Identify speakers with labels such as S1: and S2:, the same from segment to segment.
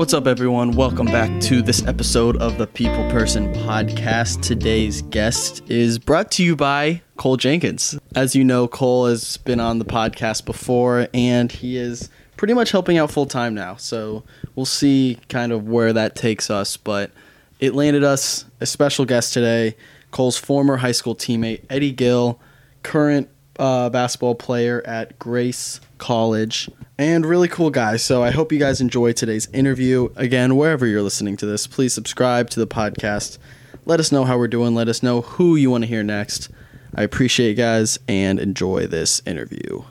S1: What's up, everyone? Welcome back to this episode of the People Person podcast. Today's guest is brought to you by Cole Jenkins. As you know, Cole has been on the podcast before and he is pretty much helping out full time now. So we'll see kind of where that takes us. But it landed us a special guest today Cole's former high school teammate, Eddie Gill, current uh, basketball player at Grace College, and really cool guy. So I hope you guys enjoy today's interview. Again, wherever you're listening to this, please subscribe to the podcast. Let us know how we're doing. Let us know who you want to hear next. I appreciate you guys and enjoy this interview.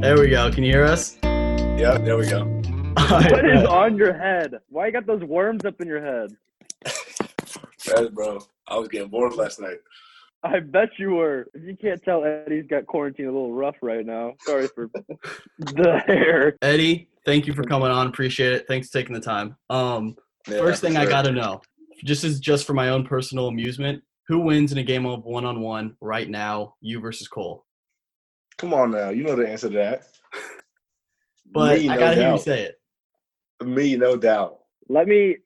S1: There we go. Can you hear us?
S2: Yeah, there we go.
S3: What is on your head? Why you got those worms up in your head?
S2: Yes, bro. I was getting bored last night.
S3: I bet you were. If you can't tell, Eddie's got quarantine a little rough right now. Sorry for the hair.
S1: Eddie, thank you for coming on. Appreciate it. Thanks for taking the time. Um,
S2: Yeah,
S1: First
S2: for
S1: thing I got to know, just as just for my own personal amusement, who wins in a game of one on one right now, you versus Cole?
S2: Come on now, you know the answer to that.
S1: But
S2: Me,
S1: I
S2: no
S1: gotta hear you
S2: doubt.
S1: say it.
S2: Me, no doubt.
S3: Let me.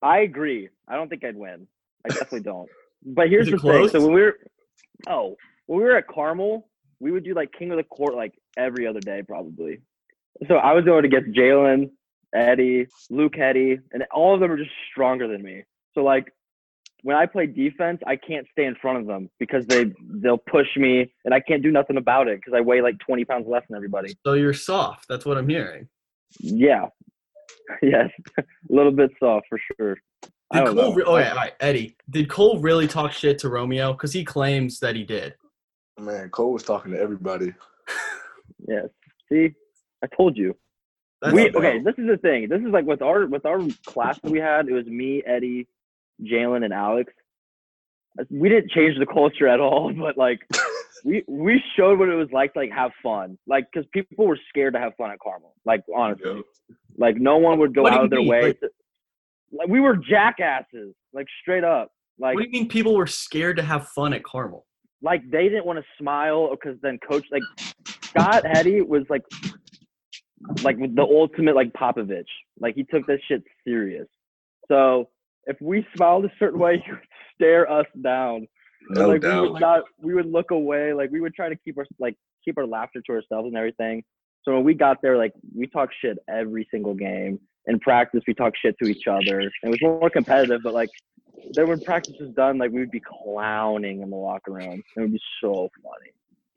S3: I agree. I don't think I'd win. I definitely don't. But here's the thing. So when we were, oh, when we were at Carmel, we would do like King of the Court like every other day probably. So I was going to get Jalen, Eddie, Luke Eddie, and all of them are just stronger than me. So like when I play defense, I can't stay in front of them because they they'll push me and I can't do nothing about it because I weigh like 20 pounds less than everybody.
S1: So you're soft. That's what I'm hearing.
S3: Yeah. Yes. a little bit soft for sure. I
S1: Did
S3: don't
S1: Cole?
S3: know.
S1: Re- oh yeah, all right, Eddie. Did Cole really talk shit to Romeo? Because he claims that he did.
S2: Man, Cole was talking to everybody.
S3: Yes. See, I told you.
S1: That's
S3: we okay. This is the thing. This is like with our with our class that we had. It was me, Eddie, Jalen, and Alex. We didn't change the culture at all, but like we we showed what it was like to like have fun. Like because people were scared to have fun at Carmel. Like honestly,
S2: Yeah.
S3: like no one would go
S1: What
S3: out of their
S1: mean?
S3: way.
S1: Like-
S3: to, like we were jackasses. Like straight up. Like
S1: what do you mean people were scared to have fun at Carmel?
S3: like they didn't want to smile because then coach like Scott Heady was like like the ultimate like Popovich. Like he took this shit serious. So if we smiled a certain way, he would stare us down.
S2: No
S3: like we would not we would look away. Like we would try to keep our like keep our laughter to ourselves and everything. So when we got there, like we talked shit every single game. In practice, we talked shit to each other. and It was more competitive, but like then when practice was done, like we would be clowning in the locker room. It would be so funny.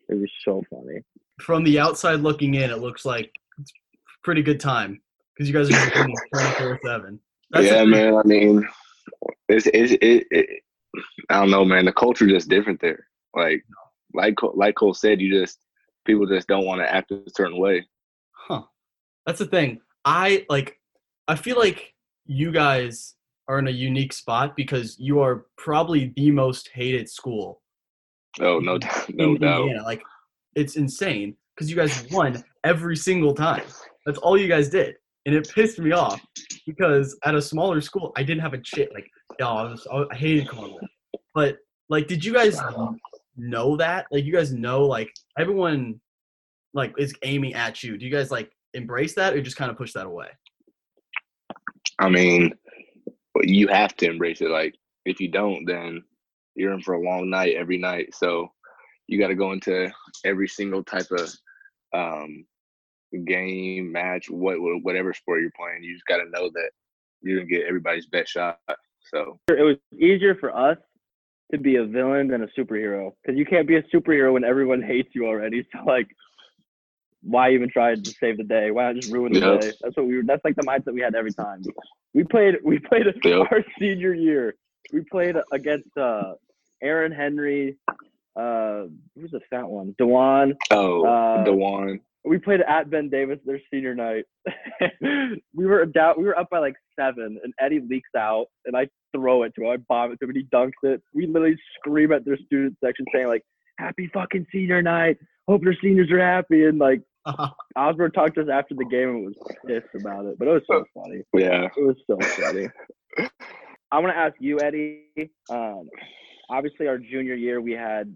S3: It was so funny.
S1: From the outside looking in, it looks like it's a pretty good time because you guys are doing 24 seven.
S4: yeah, man. I mean, it's, it's it, it. I don't know, man. The culture just different there. Like, like like Cole said, you just people just don't want to act a certain way.
S1: Huh. That's the thing. I like I feel like you guys are in a unique spot because you are probably the most hated school
S4: Oh, no, doubt, no doubt.
S1: Indiana. Like it's insane because you guys won every single time. That's all you guys did. And it pissed me off because at a smaller school, I didn't have a chip. Like, yo, I was, I hated Carmel. But like, did you guys know that? Like, you guys know, like, everyone, like, is aiming at you. Do you guys like embrace that or just kind of push that away?
S4: I mean, you have to embrace it. Like, if you don't, then you're in for a long night every night. So you got to go into every single type of um, game, match, what whatever sport you're playing. You just got to know that you're gonna get everybody's best shot. So
S3: It was easier for us to be a villain than a superhero because you can't be a superhero when everyone hates you already. So like, why even try to save the day? Why not just ruin the
S4: Yep.
S3: day? That's what we were. That's like the mindset we had every time. We played. We played
S4: Yep.
S3: our senior year. We played against uh, Aaron Henry. Uh, who's the fat one? Dewan.
S4: oh,
S3: Uh,
S4: Dewan.
S3: we played at Ben Davis their senior night. we were down. We were up by like seven, and Eddie leaks out, and I throw it to him. I bomb it to him, and he dunks it. We literally scream at their student section saying like, "Happy fucking senior night! Hope your seniors are happy." And like Osborne talked to us after the game and was pissed about it, but it was so funny.
S4: Yeah.
S3: It was so funny. I want to ask you, Eddie. Um, obviously, our junior year we had,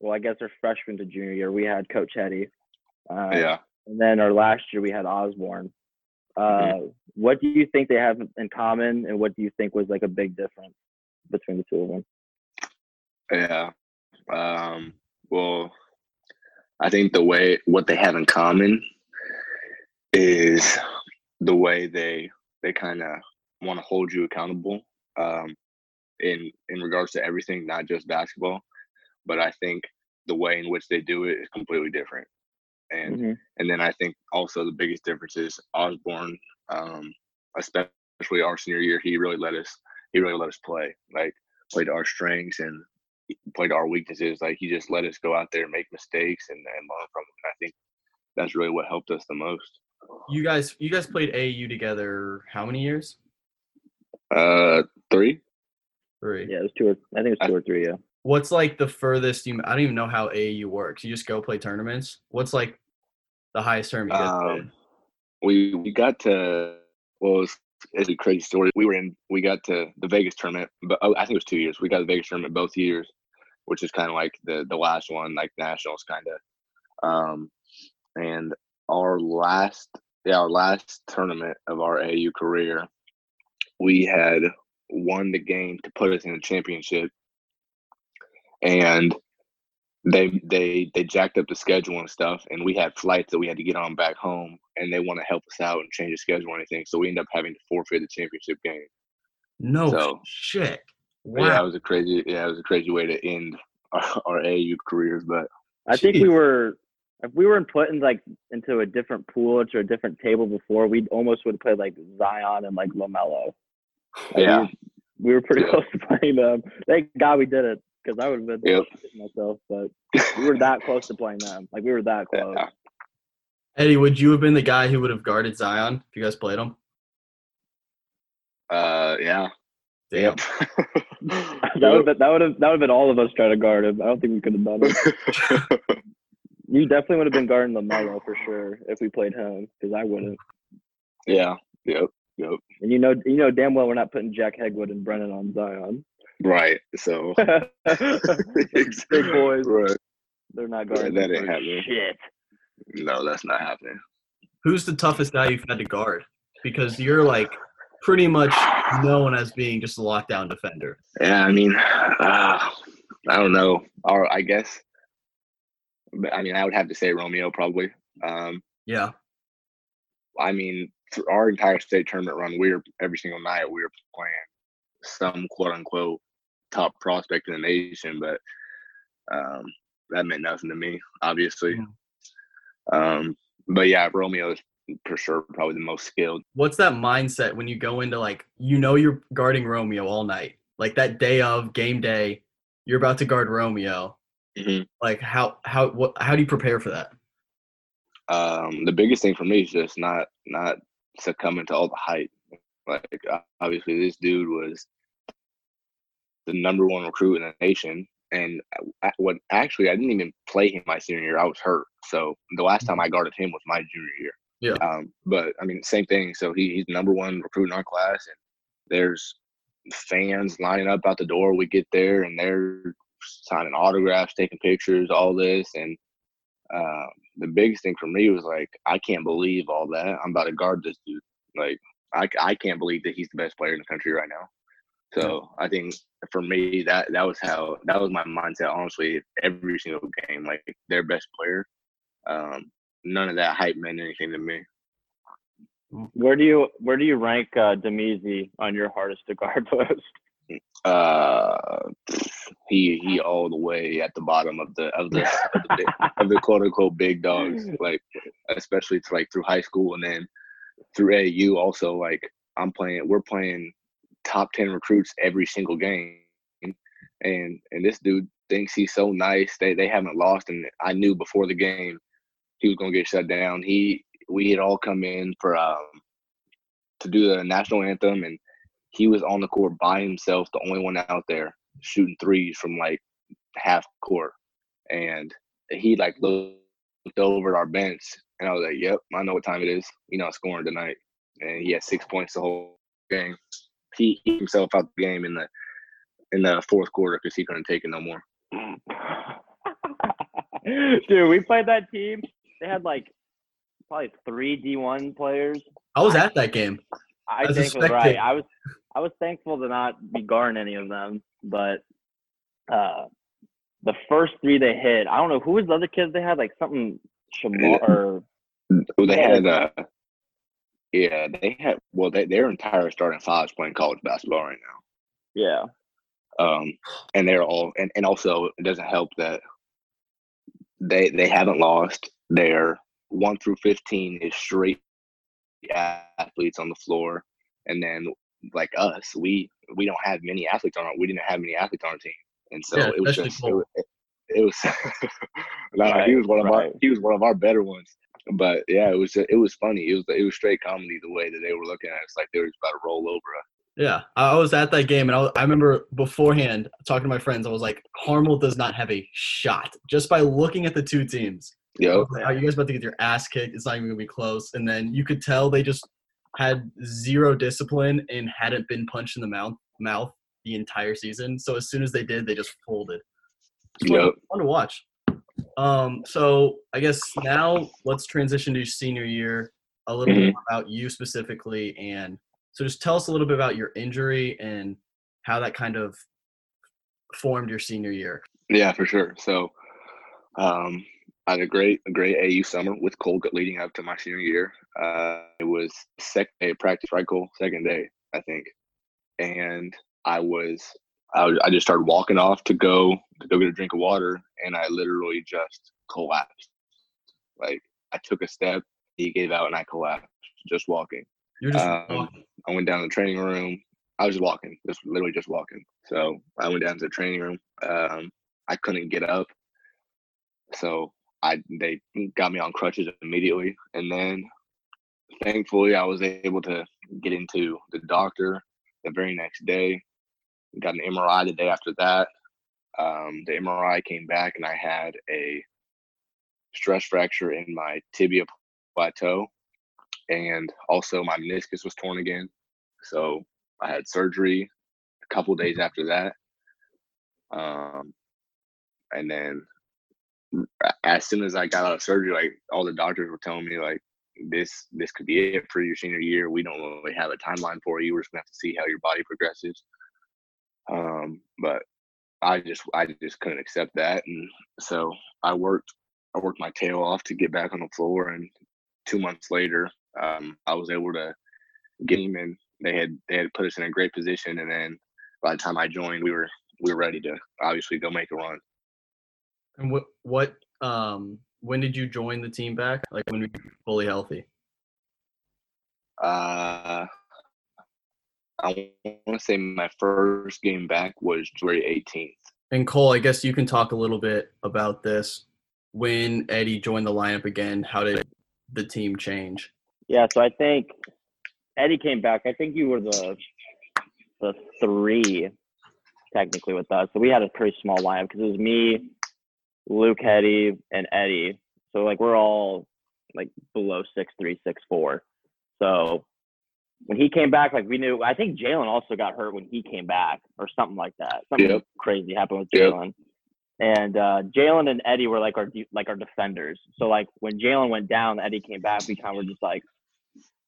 S3: well, I guess our freshman to junior year we had Coach Heady. Uh,
S4: Yeah.
S3: and then our last year we had Osborne. Uh,
S4: Mm-hmm.
S3: What do you think they have in common, and what do you think was like a big difference between the two of them?
S4: Yeah. Um, well, I think the way what they have in common is the way they they kind of want to hold you accountable um, in in regards to everything, not just basketball. But I think the way in which they do it is completely different. And
S3: Mhm.
S4: and then I think also the biggest difference is Osborne, um, especially our senior year, he really let us he really let us play. Like played our strengths and played our weaknesses. Like he just let us go out there and make mistakes and, and learn from them. And I think that's really what helped us the most.
S1: You guys, you guys played AAU together. How many years?
S4: Uh, three.
S1: Three.
S3: Yeah, it was two or I think it was two or three. Yeah.
S1: What's like the furthest you? I don't even know how AAU works. You just go play tournaments. What's like the highest tournament you guys played?
S4: Um, we we got to well, it's, it's a crazy story. We were in we got to the Vegas tournament, but oh, I think it was two years. We got the Vegas tournament both years, which is kind of like the the last one, like nationals, kind of. Um, and our last yeah our last tournament of our AAU career, we had won the game to put us in the championship, and they they they jacked up the schedule and stuff and we had flights that we had to get on back home and they want to help us out and change the schedule or anything so we ended up having to forfeit the championship game
S1: No
S4: so-
S1: shit.
S4: But yeah it was a crazy yeah it was a crazy way to end our, our AAU careers but
S3: I think we were if we weren't put in like into a different pool or to a different table before, we almost would have played like Zion and like LaMelo. Like,
S4: yeah
S3: were- we were pretty
S4: Yeah.
S3: close to playing them. Thank God we did it because I would have been
S4: Yep.
S3: myself. But we were that close to playing them. Like we were that close.
S4: yeah
S1: Eddie, would you have been the guy who would have guarded Zion if you guys played him?
S4: uh yeah
S1: Damn.
S3: that would that would have that would have been all of us trying to guard him. I don't think we could have done it. You definitely would have been guarding LaMelo for sure if we played him because I wouldn't.
S4: yeah yep yep
S3: And you know you know damn well we're not putting Jack Hegwood and Brennan on Zion.
S4: right so
S3: Big boys.
S4: right
S3: They're not
S4: Yeah,
S3: guarding.
S4: that ain't happening.
S3: Shit.
S4: no that's not happening
S1: Who's the toughest guy you've had to guard? Because you're like pretty much known as being just a lockdown defender.
S4: Yeah, I mean, uh, I don't know. Or I guess, but I mean, I would have to say Romeo probably. Um,
S1: Yeah.
S4: I mean, for our entire state tournament run, we were every single night we were playing some quote unquote top prospect in the nation, but um, that meant nothing to me, obviously. Um, but yeah, Romeo is for sure probably the most skilled.
S1: What's that mindset when you go into like you know you're guarding Romeo all night? Like that day of game day, you're about to guard Romeo.
S4: Mhm.
S1: Like how how what how do you prepare for that?
S4: um, the biggest thing for me is just not not succumbing to all the hype. Like uh, obviously, this dude was the number one recruit in the nation, and I- what actually I didn't even play him my senior year. I was hurt, so the last time I guarded him was my junior year.
S1: Yeah.
S4: Um, but I mean, same thing. So he, he's number one recruit in our class, and there's fans lining up out the door. We get there, and they're signing autographs, taking pictures, all this, and um, the biggest thing for me was like, I can't believe all that. I'm about to guard this dude. Like, I, I can't believe that he's the best player in the country right now. So I think for me, that that was how that was my mindset. Honestly, every single game, like their best player. Um, none of that hype meant anything to me.
S3: Where do you where do you rank uh, Damezi on your hardest to guard list?
S4: Uh, he he all the way at the bottom of the of the of the, big, of the quote unquote big dogs. Like especially to like through high school and then through AAU also. Like I'm playing, we're playing top ten recruits every single game, and and this dude thinks he's so nice. They they haven't lost, and I knew before the game he was gonna get shut down. He we had all come in for um to do the national anthem, and he was on the court by himself, the only one out there shooting threes from like half court, and he like looked over at our bench, and I was like, "Yep, I know what time it is. You know, scoring tonight." And he had six points the whole game. He, he himself out the game in the in the fourth quarter because he couldn't take it no more.
S3: Dude, we played that team. They had like probably three D one players.
S1: I was at that game.
S3: I
S1: As a
S3: think was right. I was I was thankful to not be guarding any of them, but uh, the first three they hit, I don't know who was the other kid they had, like something Shamar or
S4: Well, they had uh yeah, they had well they, their entire starting five is playing college basketball right now.
S3: yeah,
S4: Um and they're all and, and also it doesn't help that they they haven't lost. Their one through fifteen is straight athletes on the floor. And then like us, we we don't have many athletes on our we didn't have many athletes on our team. And so
S1: Yeah,
S4: it was just
S1: Cole.
S4: it, it was no, he was one of our he was one of our better ones. But yeah, it was it was funny. It was it was straight comedy the way that they were looking at us like they were just about to roll over us.
S1: Yeah, I I was at that game, and I, was, I remember beforehand talking to my friends. I was like, Carmel does not have a shot just by looking at the two teams.
S4: Yo,
S1: Are you guys about to get your ass kicked? It's not even gonna be close. And then you could tell they just had zero discipline and hadn't been punched in the mouth mouth the entire season. So as soon as they did, they just folded. It's
S4: Yep.
S1: fun to watch. Um, so I guess now let's transition to your senior year. A little
S4: Mhm.
S1: more about you specifically, and so just tell us a little bit about your injury and how that kind of formed your senior year.
S4: Yeah, for sure. So, um, I had a great, a great AAU summer with Cole leading up to my senior year. Uh, it was second day of practice, right, Cole? Second day, I think. And I was, I, was, I just started walking off to go to go get a drink of water, and I literally just collapsed. Like I took a step, he gave out, and I collapsed just walking.
S1: You're just
S4: Um,
S1: walking.
S4: I went down to the training room. I was just walking, just literally just walking. So I went down to the training room. Um, I couldn't get up, so I they got me on crutches immediately, and then thankfully I was able to get into the doctor the very next day. Got an MRI the day after that. Um, the MRI came back, and I had a stress fracture in my tibia plateau, and also my meniscus was torn again. So I had surgery a couple days after that. Um, and then as soon as I got out of surgery, like all the doctors were telling me like this this could be it for your senior year. We don't really have a timeline for you. We're just gonna have to see how your body progresses. Um, but I just I just couldn't accept that, and so I worked I worked my tail off to get back on the floor, and two months later, um, I was able to get him in. They had they had put us in a great position, and then by the time I joined, we were we were ready to obviously go make a run.
S1: And what what um when did you join the team back? Like when were you fully healthy?
S4: Uh, I want to say my first game back was January 18th.
S1: And Cole, I guess you can talk a little bit about this. When Eddie joined the lineup again, how did the team change?
S3: yeah. So I think Eddie came back. I think you were the the three technically with us. So we had a pretty small lineup because it was me, Luke, Eddie, and Eddie. So like we're all like below six three, six four. So when he came back, like we knew. I think Jalen also got hurt when he came back, or something like that. Something
S4: Yep.
S3: crazy happened with
S4: Yep.
S3: Jalen. And uh, Jalen and Eddie were like our de- like our defenders. So like when Jalen went down, Eddie came back. We kind of were just like,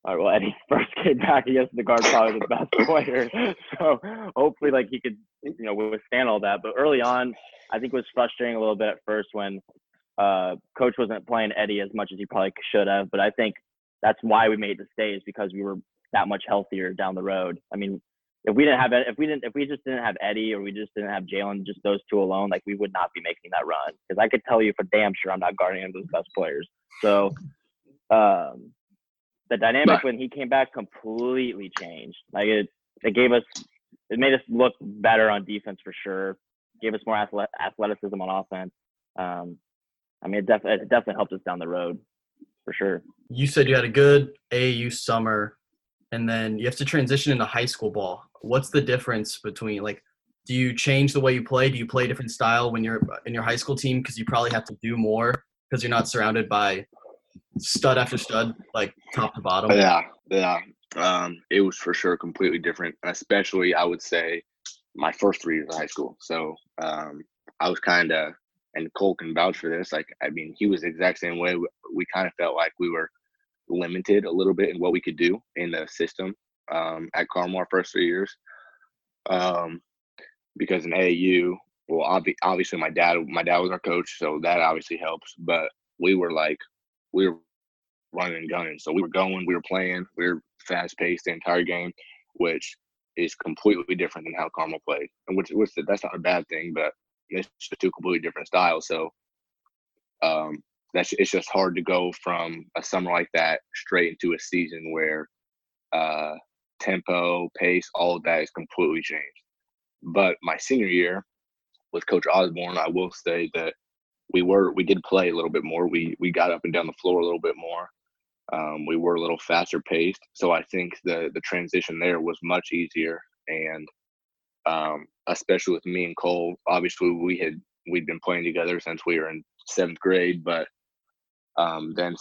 S3: right, well Eddie first came back. Has the guard probably the best player. So hopefully like he could you know withstand all that. But early on, I think it was frustrating a little bit at first when uh, coach wasn't playing Eddie as much as he probably should have. But I think that's why we made the stay is because we were that much healthier down the road. I mean, if we didn't have if we didn't if we just didn't have Eddie or we just didn't have Jalen, just those two alone, like we would not be making that run. Because I could tell you for damn sure I'm not guarding any of those best players. So um, the dynamic
S4: Right.
S3: when he came back completely changed. Like it it gave us it made us look better on defense for sure. Gave us more athleticism on offense. Um, I mean, it, def- it definitely helped us down the road for sure.
S1: You said you had a good AAU summer, and then you have to transition into high school ball. What's the difference between like? Do you change the way you play? Do you play a different style when you're in your high school team because you probably have to do more because you're not surrounded by stud after stud, like top to bottom?
S4: Yeah, yeah. Um, it was for sure completely different, especially I would say my first three years of high school. So um, I was kind of, and Cole can vouch for this. Like, I mean, he was the exact same way. We, kind of felt like we were limited a little bit in what we could do in the system um, at Carmel our first three years. Um, because in AAU, well, obvi- obviously my dad my dad was our coach, so that obviously helps. But we were like we were running and gunning, so we were going, we were playing, we were fast paced the entire game, which is completely different than how Carmel played, and which which that's not a bad thing, but it's just two completely different styles. So um, that's it's just hard to go from a summer like that straight into a season where uh, tempo, pace, all of that is completely changed. But my senior year with Coach Osborne, I will say that we were we did play a little bit more. We we got up and down the floor a little bit more. Um, we were a little faster paced, so I think the the transition there was much easier. And um, especially with me and Cole, obviously we had we'd been playing together since we were in seventh grade, but um, then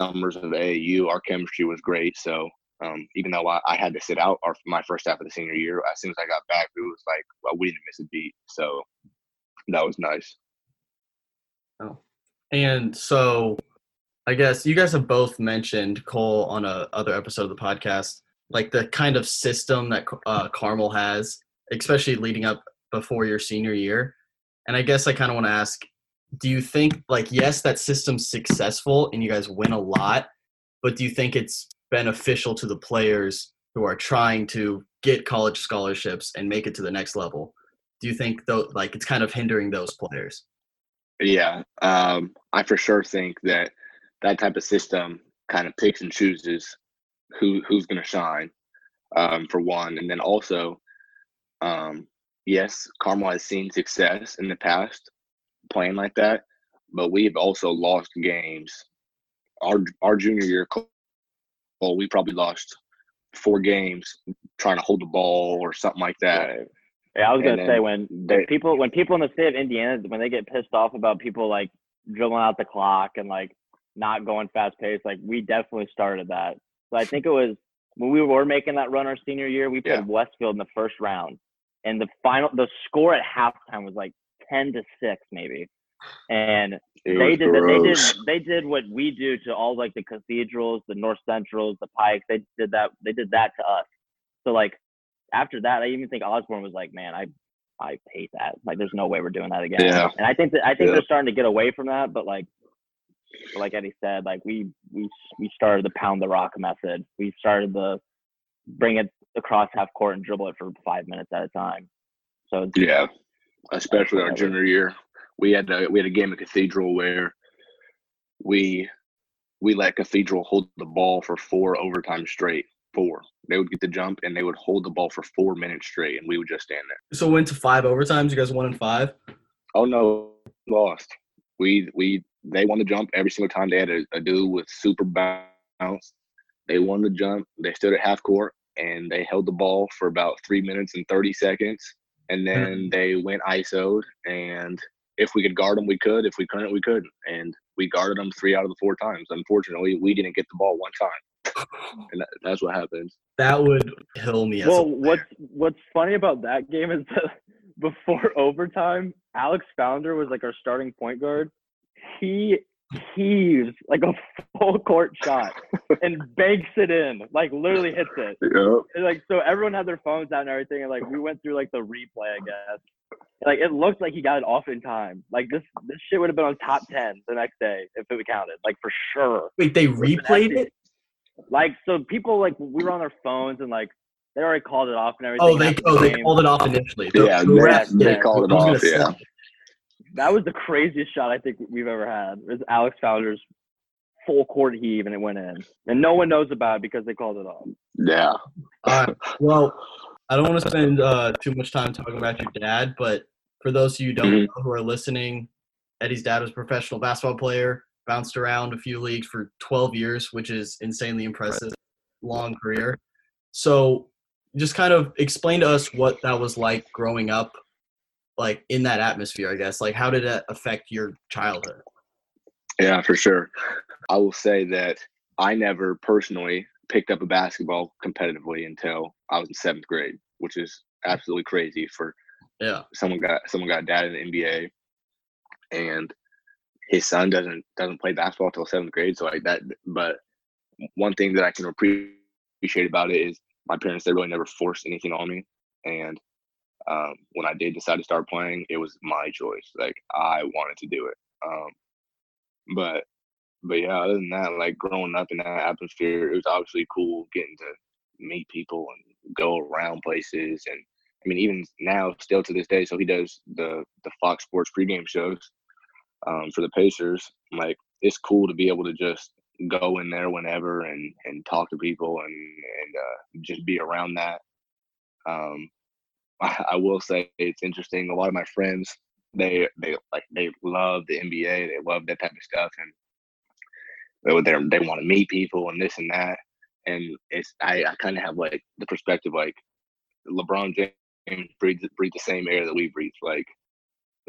S4: summers of AAU, our chemistry was great. So um, even though I, I, had to sit out our, my first half of the senior year, as soon as I got back, it was like well, we didn't miss a beat. So that was nice.
S1: Oh, and so I guess you guys have both mentioned Cole on a other episode of the podcast, like the kind of system that uh, Carmel has, especially leading up before your senior year. And I guess I kind of want to ask, do you think like yes, that system's successful and you guys win a lot, but do you think it's beneficial to the players who are trying to get college scholarships and make it to the next level? Do you think though like it's kind of hindering those players?
S4: Yeah, um, I for sure think that that type of system kind of picks and chooses who who's going to shine um, for one, and then also, um, yes, Carmel has seen success in the past playing like that, but we've also lost games. Our our junior year, well, we probably lost four games trying to hold the ball or something like that.
S3: Yeah, I was gonna say when they, people when people in the state of Indiana when they get pissed off about people like dribbling out the clock and like not going fast paced, like we definitely started that. So I think it was when we were making that run our senior year, we played yeah. Westfield in the first round, and the final the score at halftime was like ten to six maybe, and they did they did they did what we do to all like the cathedrals, the North Centrals, the Pikes. They did that they did that to us. So like after that, I even think Osborne was like, man, I I hate that. Like, there's no way we're doing that again. Yeah. And I think that I think yeah. they're starting to get away from that. But like, like Eddie said, like we we we started the pound the rock method. We started the bring it across half court and dribble it for five minutes at a time. So
S4: yeah, especially our junior year, we had a, we had a game at Cathedral where we we let Cathedral hold the ball for four overtime straight four. They would get the jump and they would hold the ball for four minutes straight, and we would just stand there.
S1: So went to five overtimes. You guys won in five.
S4: Oh no, lost. We we they won the jump every single time. They had a, a dude with super bounce. They won the jump. They stood at half court and they held the ball for about three minutes and thirty seconds, and then mm-hmm. they went ISO'd. And if we could guard them, we could. If we couldn't, we couldn't. And we guarded them three out of the four times. Unfortunately, we didn't get the ball one time and that, that's what happens.
S1: That would kill me.
S3: well, what's what's funny about that game is that before overtime, Alex Founder was like our starting point guard. He heaves like a full court shot and banks it in, like literally hits it.
S4: Yeah.
S3: like so, everyone had their phones out and everything, and like we went through like the replay, I guess. Like it looked like he got it off in time. Like this, this shit would have been on top ten the next day if it counted, like for sure.
S1: Wait, they replayed it?
S3: Like so, people like we were on their phones and like they already called it off and everything.
S1: Oh, they oh they called it off initially.
S4: yeah, the they, they called it off. Yeah.
S3: That was the craziest shot I think we've ever had. It was Alex Founder's full court heave and it went in, and no one knows about it because they called it off.
S4: Yeah.
S1: All right. Well, I don't want to spend uh, too much time talking about your dad, but for those of you who don't mm-hmm. know who are listening, Eddie's dad was a professional basketball player bounced around a few leagues for 12 years, which is insanely impressive, long career. So, just kind of explain to us what that was like growing up, like in that atmosphere. I guess, like how did that affect your childhood?
S4: Yeah, for sure. I will say that I never personally picked up a basketball competitively until I was in seventh grade, which is absolutely crazy for
S1: yeah
S4: someone got someone got dad in the NBA, and his son doesn't doesn't play basketball till seventh grade, so like that. But one thing that I can appreciate about it is my parents they really never forced anything on me, and um, when I did decide to start playing, it was my choice. Like I wanted to do it. Um, but but yeah, other than that, like growing up in that atmosphere, it was obviously cool getting to meet people and go around places. And I mean, even now, still to this day, so he does the the Fox Sports pregame shows um, for the Pacers. Like it's cool to be able to just go in there whenever and and talk to people and and uh, just be around that. Um, I, I will say it's interesting. A lot of my friends they they like they love the NBA. They love that type of stuff, and they they want to meet people and this and that. And it's I, I kind of have like the perspective like LeBron James breathes breathes the same air that we breathe. Like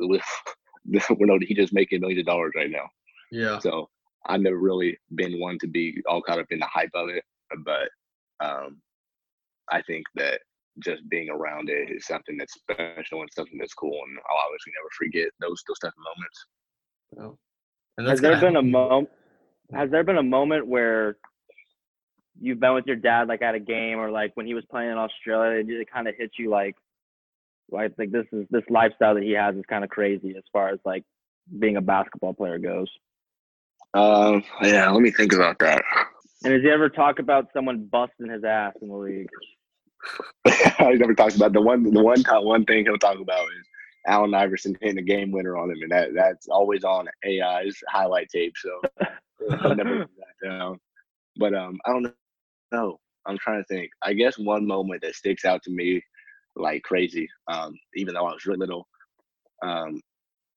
S4: we know he just making millions of dollars right now.
S1: Yeah.
S4: So I've never really been one to be all caught up in the hype of it, but um, I think that just being around it is something that's special and something that's cool, and I'll obviously never forget those those type of moments.
S1: Oh. And
S3: Has there been a moment? Has there been a moment where you've been with your dad, like at a game, or like when he was playing in Australia, and it kind of hit you like, like like this is this lifestyle that he has is kind of crazy as far as like being a basketball player goes.
S4: Um, yeah, let me think about that.
S3: And has he ever talk about someone busting his ass in the league?
S4: he never talks about the one. The one top one thing he'll talk about is Allen Iverson hitting a game winner on him, and that that's always on AI's highlight tape. So I'll never that down. But um, I don't know. I'm trying to think. I guess one moment that sticks out to me like crazy, um, even though I was really little, um,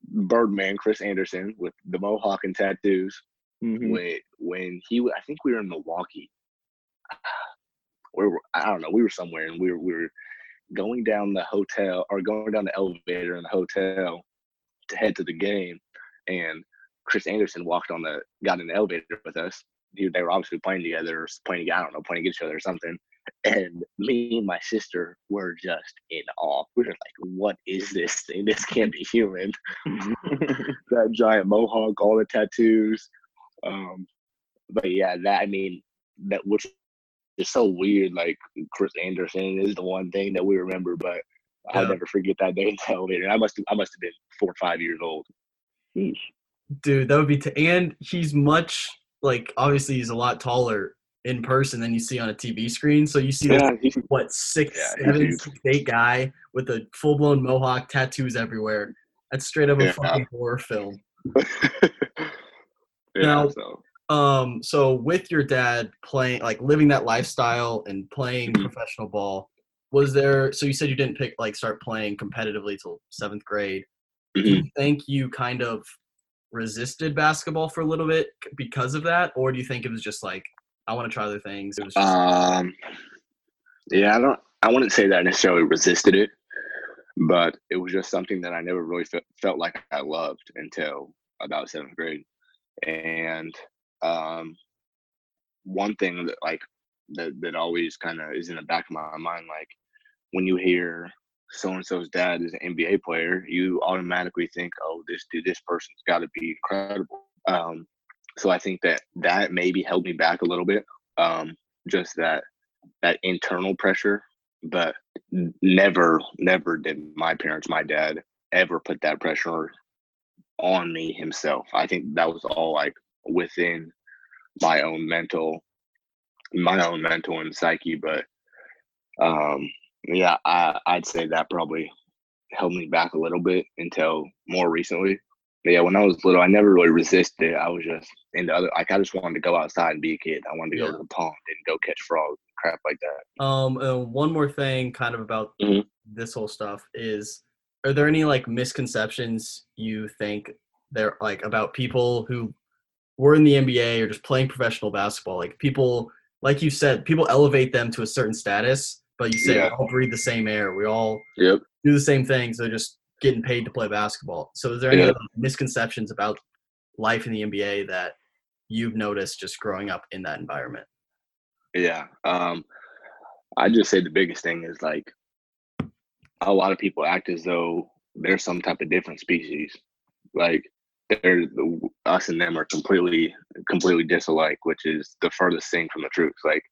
S4: Birdman, Chris Andersen with the mohawk and tattoos.
S3: Mhm.
S4: When when he, I think we were in Milwaukee. Where I don't know, we were somewhere, and we were we were going down the hotel or going down the elevator in the hotel to head to the game, and Chris Andersen walked on the got in the elevator with us. He, they were obviously playing together, or playing I don't know, playing against each other or something. And me and my sister were just in awe. We were like, "What is this thing? This can't be human." that giant mohawk, all the tattoos. Um, but yeah, that I mean, that which is so weird. Like Chris Andersen is the one thing that we remember, but I'll never forget that day in the elevator. I must have, I must have been four or five years old.
S1: Dude, that would be. T- and he's much like obviously he's a lot taller in person than you see on a TV screen. So you see this,
S4: Yeah, he's,
S1: what six,
S4: Yeah,
S1: seven, six, eight guy with a full blown mohawk, tattoos everywhere. That's straight up a
S4: Yeah.
S1: fucking horror film.
S4: yeah.
S1: Now-
S4: so
S1: Um, so with your dad playing, like living that lifestyle and playing
S4: Mhm.
S1: professional ball, was there? So you said you didn't pick like start playing competitively till seventh grade. Do
S4: mhm.
S1: you think you kind of resisted basketball for a little bit because of that, or do you think it was just like I want to try other things? Just
S4: Um, yeah, I don't. I wouldn't say that I necessarily resisted it, but it was just something that I never really fe- felt like I loved until about seventh grade. And um, one thing that like that that always kind of is in the back of my mind, like when you hear so and so's dad is an NBA player, you automatically think, oh, this dude, this person's got to be incredible. Um, so I think that that maybe held me back a little bit. Um, just that that internal pressure, but never, never did my parents, my dad, ever put that pressure on me himself. I think that was all like within my own mental, my own mental and psyche. But um, yeah, I, I'd say that probably held me back a little bit until more recently. Yeah, when I was little, I never really resisted it. I was just in the other. Like I just wanted to go outside and be a kid. I wanted to go to the pond and go catch frogs, crap like that.
S1: Um, uh, one more thing, kind of about
S4: Mhm.
S1: this whole stuff is: Are there any like misconceptions you think there like about people who were in the NBA or just playing professional basketball? Like people, like you said, people elevate them to a certain status, but you say
S4: Yeah.
S1: we all breathe the same air, we all
S4: Yep.
S1: do the same things. They're just getting paid to play basketball. So, is there any
S4: Yeah.
S1: misconceptions about life in the NBA that you've noticed just growing up in that environment?
S4: Yeah. Um, I just say the biggest thing is like a lot of people act as though they're some type of different species. Like they're us and them are completely completely disalike, which is the furthest thing from the truth. Like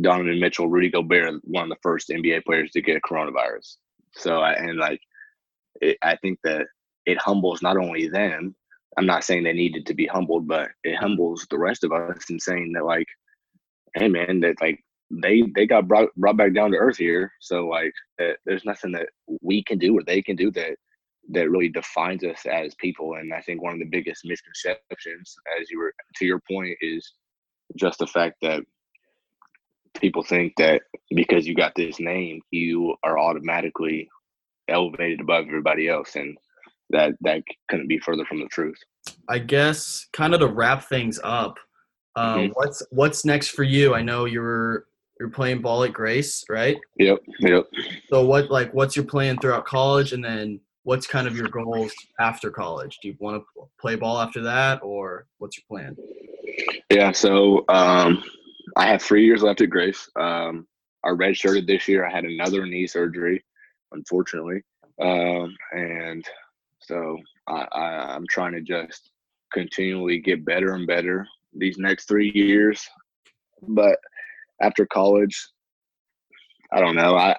S4: Donovan Mitchell, Rudy Gobert, one of the first NBA players to get coronavirus. So I and like it, I think that it humbles not only them. I'm not saying they needed to be humbled, but it humbles the rest of us in saying that like, hey man, that like they they got brought brought back down to earth here. So like, there's nothing that we can do or they can do that that really defines us as people. And I think one of the biggest misconceptions, as you were to your point, is just the fact that people think that because you got this name, you are automatically elevated above everybody else, and that that couldn't be further from the truth.
S1: I guess kind of to wrap things up, uh, mm-hmm. what's what's next for you? I know you're you're playing ball at Grace, right?
S4: Yep, yep.
S1: So what like what's your plan throughout college, and then what's kind of your goals after college? Do you want to play ball after that, or what's your plan?
S4: Yeah, so um, I have three years left at Grace. Um, I redshirted this year. I had another knee surgery, unfortunately, um, and so I, I, I'm trying to just continually get better and better these next three years. But after college, I don't know. I,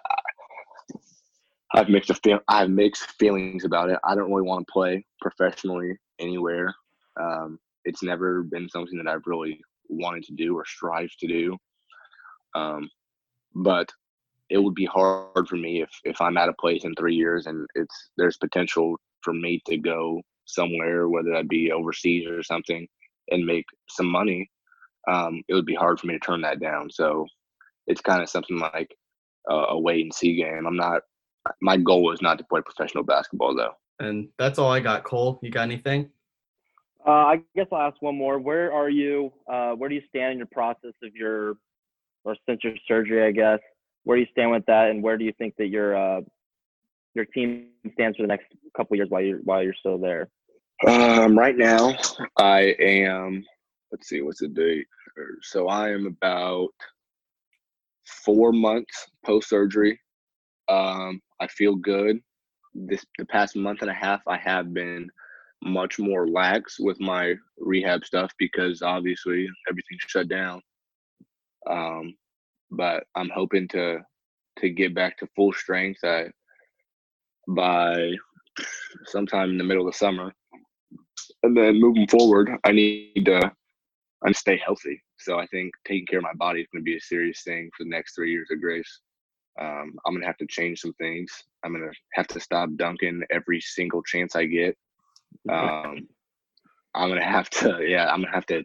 S4: I have mixed feel. I have mixed feelings about it. I don't really want to play professionally anywhere. Um, it's never been something that I've really wanted to do or strive to do. Um, but it would be hard for me if if I'm at a place in three years and it's there's potential for me to go somewhere, whether that be overseas or something, and make some money. Um, it would be hard for me to turn that down. So it's kind of something like a, a wait and see game. I'm not. My goal is not to play professional basketball though.
S1: And that's all I got. Cole, you got anything?
S3: Uh, I guess I'll ask one more. Where are you? Uh, where do you stand in your process of your, or since your surgery? I guess. Where do you stand with that, and where do you think that your uh, your team stands for the next couple years while you're while you're still there?
S4: Um, right now, I am. Let's see, what's the date? So I am about four months post surgery. Um, I feel good. This the past month and a half, I have been much more lax with my rehab stuff because obviously everything shut down. Um, but I'm hoping to to get back to full strength at, by sometime in the middle of the summer. And then moving forward, I need to I stay healthy. So I think taking care of my body is going to be a serious thing for the next three years of Grace. Um, I'm going to have to change some things. I'm going to have to stop dunking every single chance I get. Um, I'm gonna have to, yeah, I'm gonna have to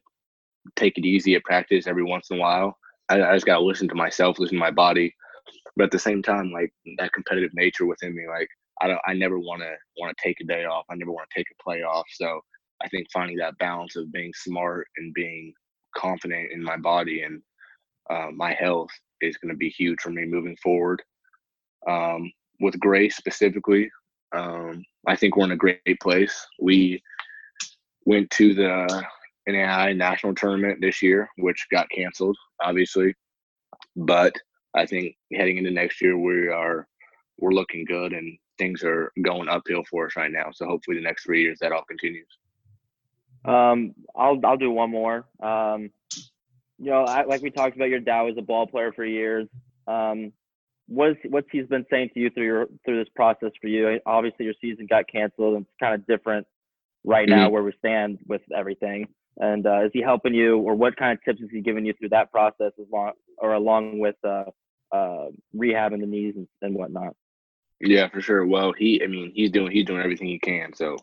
S4: take it easy at practice every once in a while. I, I just gotta listen to myself, listen to my body, but at the same time, like that competitive nature within me, like I don't, I never want to want to take a day off. I never want to take a play off. So I think finding that balance of being smart and being confident in my body and uh, my health is going to be huge for me moving forward. Um, with Grace specifically, um, I think we're in a great place. We went to the NAIA national tournament this year, which got canceled, obviously. But I think heading into next year, we are we're looking good, and things are going uphill for us right now. So hopefully, the next three years that all continues.
S3: Um, I'll I'll do one more. Um, you know, I, like we talked about, your dad was a ball player for years. Um, what's what's he's been saying to you through your through this process for you? Obviously, your season got canceled, and it's kind of different right mm-hmm. now where we stand with everything. And uh, is he helping you, or what kind of tips is he giving you through that process, as long or along with uh, uh, rehabbing the knees and, and whatnot?
S4: Yeah, for sure. Well, he, I mean, he's doing he's doing everything he can. So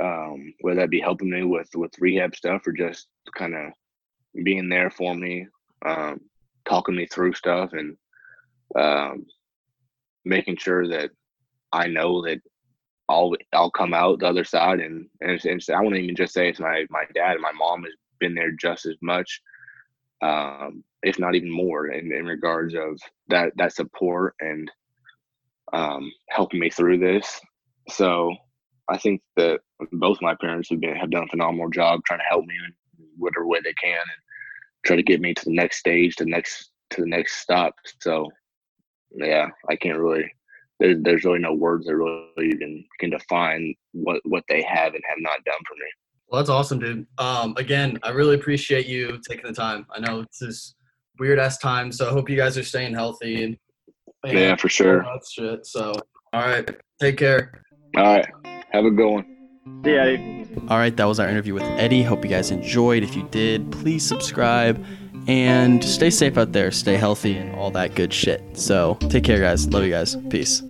S4: um, whether that be helping me with with rehab stuff or just kind of being there for me, um, talking me through stuff, and um, making sure that I know that I'll I'll come out the other side and and, I won't even just say it's my my dad and my mom has been there just as much, um, if not even more, in, in regards of that that support and um, helping me through this. So I think that both my parents have been have done a phenomenal job trying to help me in whatever way they can and try to get me to the next stage, to the next to the next stop. So yeah, I can't really. There's there's really no words that really even can define what what they have and have not done for me.
S1: Well, that's awesome, dude. Um, again, I really appreciate you taking the time. I know it's this weird ass time, so I hope you guys are staying healthy and, and
S4: Yeah, for sure.
S1: all that shit. So, all right, take care.
S4: All right, have a good one.
S3: See ya, Eddie.
S1: All right, that was our interview with Eddie. Hope you guys enjoyed. If you did, please subscribe and stay safe out there, stay healthy, and all that good shit. So, take care, guys. Love you guys. Peace.